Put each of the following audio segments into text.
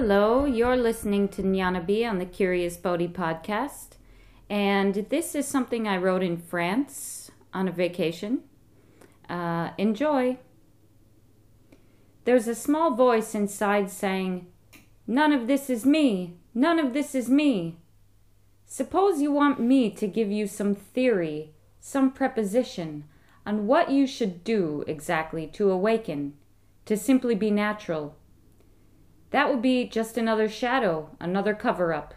Hello, you're listening to Jnana B on the Curious Bodhi podcast. And this is something I wrote in France on a vacation. Uh, enjoy. There's a small voice inside saying, None of this is me. None of this is me. Suppose you want me to give you some theory, some preposition on what you should do exactly to awaken, to simply be natural that would be just another shadow, another cover up.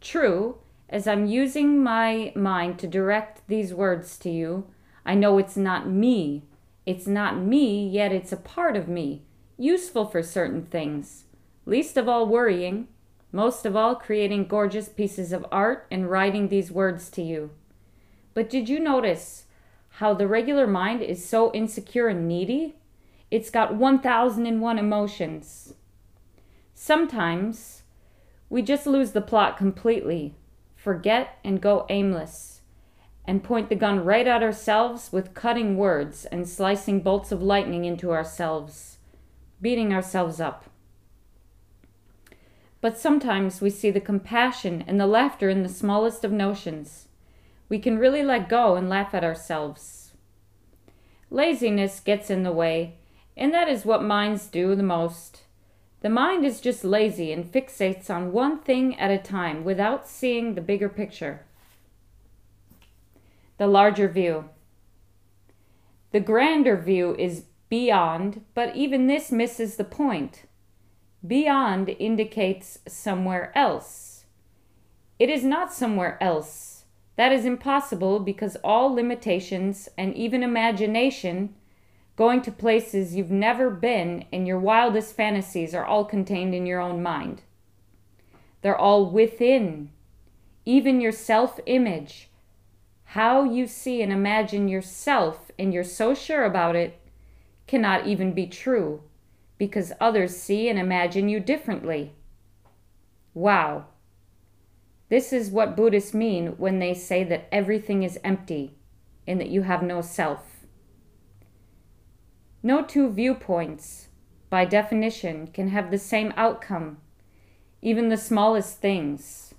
True, as I'm using my mind to direct these words to you, I know it's not me. It's not me, yet it's a part of me, useful for certain things. Least of all worrying, most of all creating gorgeous pieces of art and writing these words to you. But did you notice how the regular mind is so insecure and needy? It's got 1001 emotions. Sometimes we just lose the plot completely, forget and go aimless, and point the gun right at ourselves with cutting words and slicing bolts of lightning into ourselves, beating ourselves up. But sometimes we see the compassion and the laughter in the smallest of notions. We can really let go and laugh at ourselves. Laziness gets in the way, and that is what minds do the most. The mind is just lazy and fixates on one thing at a time without seeing the bigger picture. The larger view. The grander view is beyond, but even this misses the point. Beyond indicates somewhere else. It is not somewhere else. That is impossible because all limitations and even imagination going to places you've never been, and your wildest fantasies are all contained in your own mind. They're all within, even your self image. How you see and imagine yourself, and you're so sure about it, cannot even be true because others see and imagine you differently. Wow. This is what Buddhists mean when they say that everything is empty and that you have no self. No two viewpoints, by definition, can have the same outcome, even the smallest things.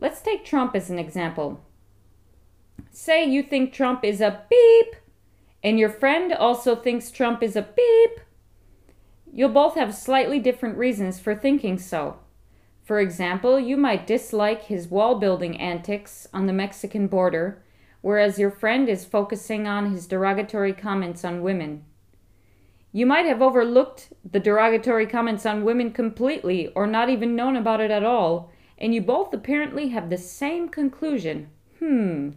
Let's take Trump as an example. Say you think Trump is a beep, and your friend also thinks Trump is a beep. You'll both have slightly different reasons for thinking so. For example, you might dislike his wall building antics on the Mexican border, whereas your friend is focusing on his derogatory comments on women. You might have overlooked the derogatory comments on women completely or not even known about it at all, and you both apparently have the same conclusion. Hmm.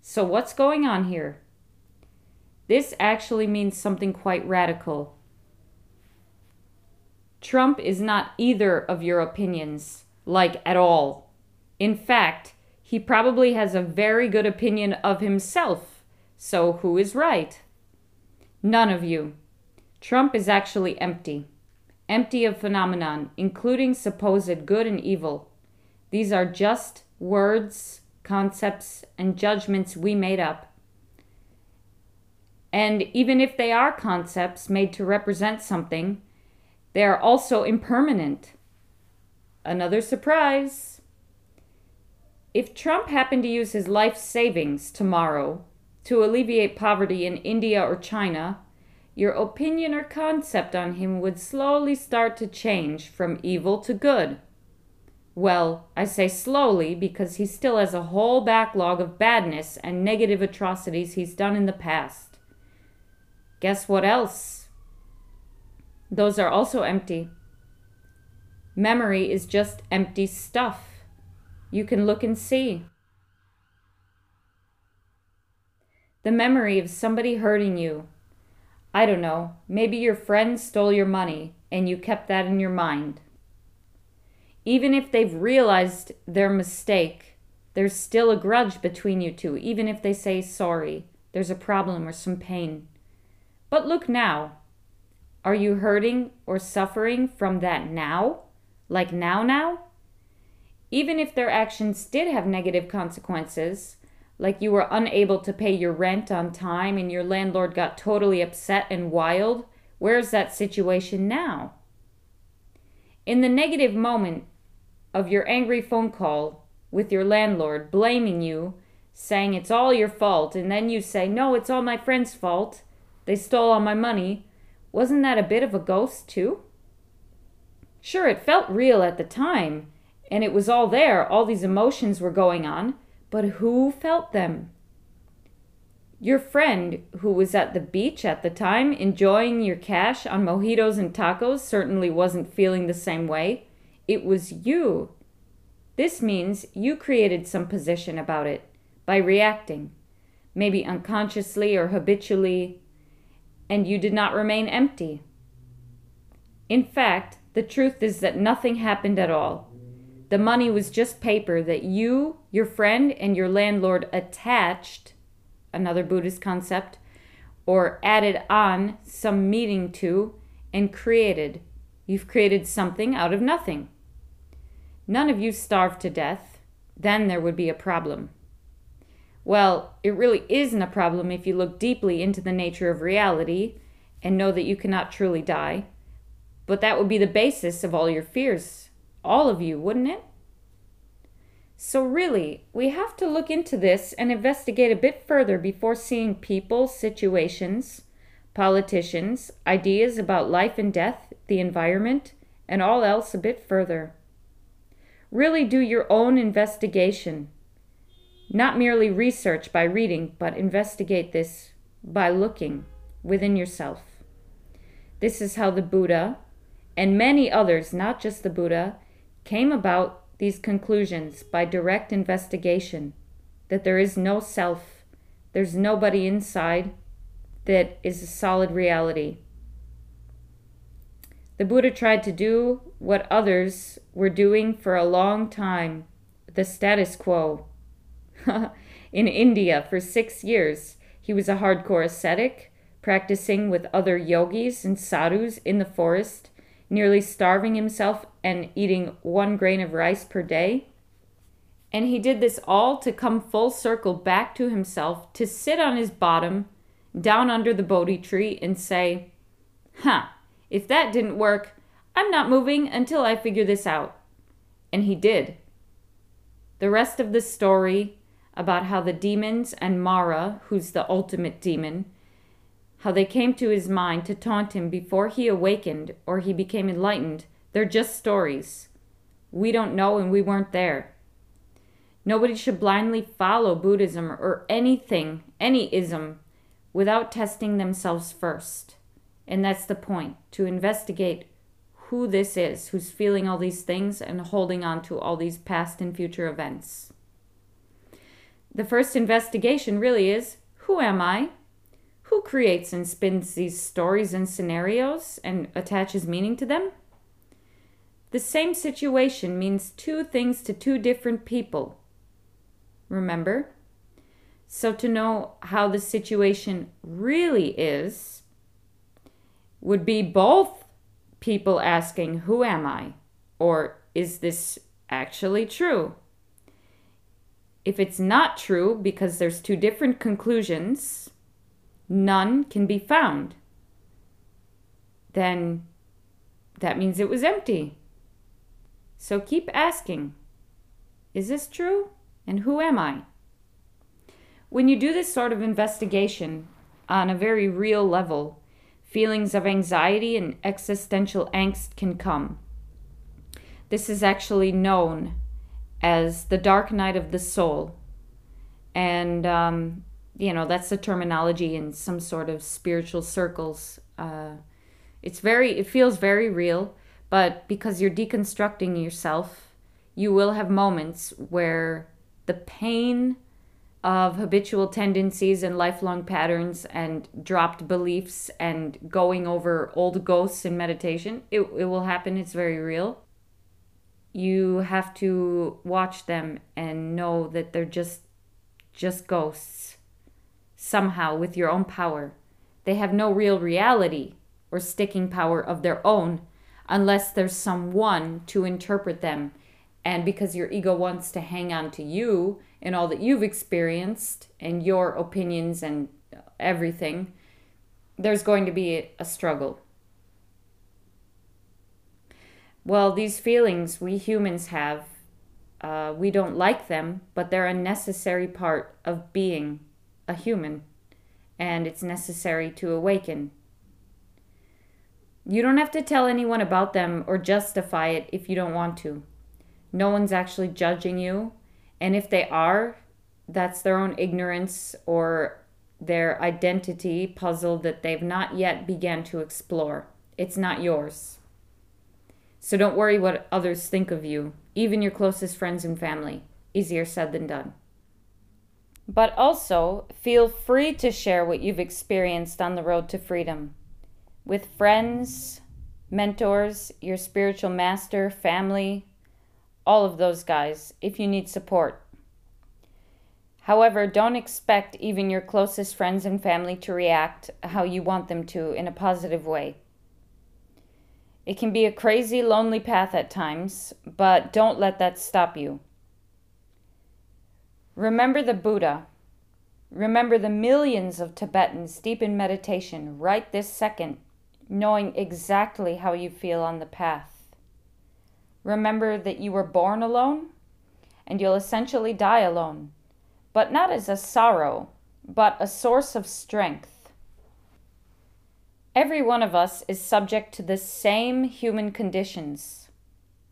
So what's going on here? This actually means something quite radical. Trump is not either of your opinions, like at all. In fact, he probably has a very good opinion of himself. So who is right? None of you. Trump is actually empty, empty of phenomenon, including supposed good and evil. These are just words, concepts, and judgments we made up. And even if they are concepts made to represent something, they are also impermanent. Another surprise. If Trump happened to use his life savings tomorrow to alleviate poverty in India or China, your opinion or concept on him would slowly start to change from evil to good. Well, I say slowly because he still has a whole backlog of badness and negative atrocities he's done in the past. Guess what else? Those are also empty. Memory is just empty stuff. You can look and see. The memory of somebody hurting you, I don't know, maybe your friend stole your money and you kept that in your mind. Even if they've realized their mistake, there's still a grudge between you two, even if they say sorry. There's a problem or some pain. But look now. Are you hurting or suffering from that now? Like now, now? Even if their actions did have negative consequences, like you were unable to pay your rent on time and your landlord got totally upset and wild, where's that situation now? In the negative moment of your angry phone call with your landlord, blaming you, saying it's all your fault, and then you say, No, it's all my friend's fault. They stole all my money. Wasn't that a bit of a ghost, too? Sure, it felt real at the time, and it was all there, all these emotions were going on, but who felt them? Your friend, who was at the beach at the time, enjoying your cash on mojitos and tacos, certainly wasn't feeling the same way. It was you. This means you created some position about it by reacting, maybe unconsciously or habitually, and you did not remain empty. In fact, the truth is that nothing happened at all. The money was just paper that you, your friend, and your landlord attached, another Buddhist concept, or added on some meaning to and created. You've created something out of nothing. None of you starved to death. Then there would be a problem. Well, it really isn't a problem if you look deeply into the nature of reality and know that you cannot truly die. But that would be the basis of all your fears all of you, wouldn't it? So, really, we have to look into this and investigate a bit further before seeing people, situations, politicians, ideas about life and death, the environment, and all else a bit further. Really do your own investigation. Not merely research by reading, but investigate this by looking within yourself. This is how the Buddha, and many others, not just the Buddha, came about these conclusions by direct investigation that there is no self, there's nobody inside that is a solid reality. The Buddha tried to do what others were doing for a long time the status quo. In India, for six years, he was a hardcore ascetic, practicing with other yogis and sadhus in the forest nearly starving himself and eating one grain of rice per day. And he did this all to come full circle back to himself, to sit on his bottom, down under the Bodhi tree, and say, Huh, if that didn't work, I'm not moving until I figure this out. And he did. The rest of the story about how the demons and Mara, who's the ultimate demon, how they came to his mind to taunt him before he awakened or he became enlightened, they're just stories. We don't know and we weren't there. Nobody should blindly follow Buddhism or anything, any ism, without testing themselves first. And that's the point to investigate who this is who's feeling all these things and holding on to all these past and future events. The first investigation really is who am I? Who creates and spins these stories and scenarios and attaches meaning to them? The same situation means two things to two different people. Remember? So, to know how the situation really is, would be both people asking, Who am I? or Is this actually true? If it's not true because there's two different conclusions, none can be found, then that means it was empty. So keep asking Is this true? And who am I? When you do this sort of investigation on a very real level, feelings of anxiety and existential angst can come. This is actually known as the dark night of the soul. And um, you know that's the terminology in some sort of spiritual circles. Uh, it's very it feels very real but because you're deconstructing yourself you will have moments where the pain of habitual tendencies and lifelong patterns and dropped beliefs and going over old ghosts in meditation it, it will happen. It's very real. You have to watch them and know that they're just just ghosts somehow with your own power. They have no real reality or sticking power of their own unless there's someone to interpret them. And because your ego wants to hang on to you and all that you've experienced and your opinions and everything, there's going to be a struggle. Well, these feelings we humans have, uh, we don't like them, but they're a necessary part of being a human, and it's necessary to awaken. You don't have to tell anyone about them or justify it if you don't want to. No one's actually judging you, and if they are, that's their own ignorance or their identity puzzle that they've not yet began to explore. It's not yours. So don't worry what others think of you, even your closest friends and family. Easier said than done. But also, feel free to share what you've experienced on the road to freedom with friends, mentors, your spiritual master, family, all of those guys, if you need support. However, don't expect even your closest friends and family to react how you want them to in a positive way. It can be a crazy, lonely path at times, but don't let that stop you. Remember the Buddha. Remember the millions of Tibetans deep in meditation right this second, knowing exactly how you feel on the path. Remember that you were born alone and you'll essentially die alone but not as a sorrow, but a source of strength. Every one of us is subject to the same human conditions,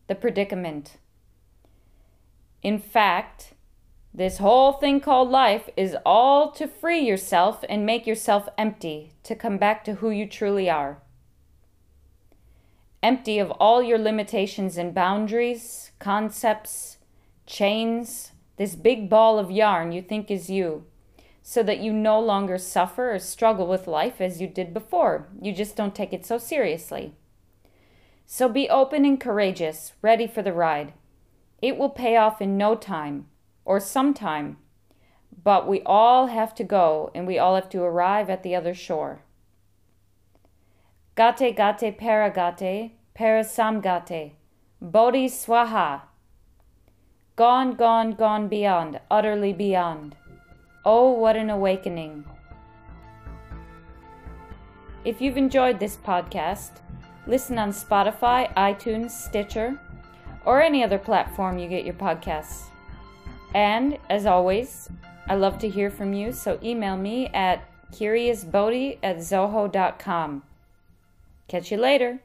the predicament. In fact, this whole thing called life is all to free yourself and make yourself empty to come back to who you truly are. Empty of all your limitations and boundaries, concepts, chains, this big ball of yarn you think is you, so that you no longer suffer or struggle with life as you did before. You just don't take it so seriously. So be open and courageous, ready for the ride. It will pay off in no time, or some time, but we all have to go and we all have to arrive at the other shore. Gate gate paragate, parasamgate, bodhi swaha. Gone, gone, gone beyond, utterly beyond. Oh, what an awakening. If you've enjoyed this podcast, listen on Spotify, iTunes, Stitcher, or any other platform you get your podcasts. And as always, I love to hear from you, so email me at curiousbodhi at zoho.com. Catch you later.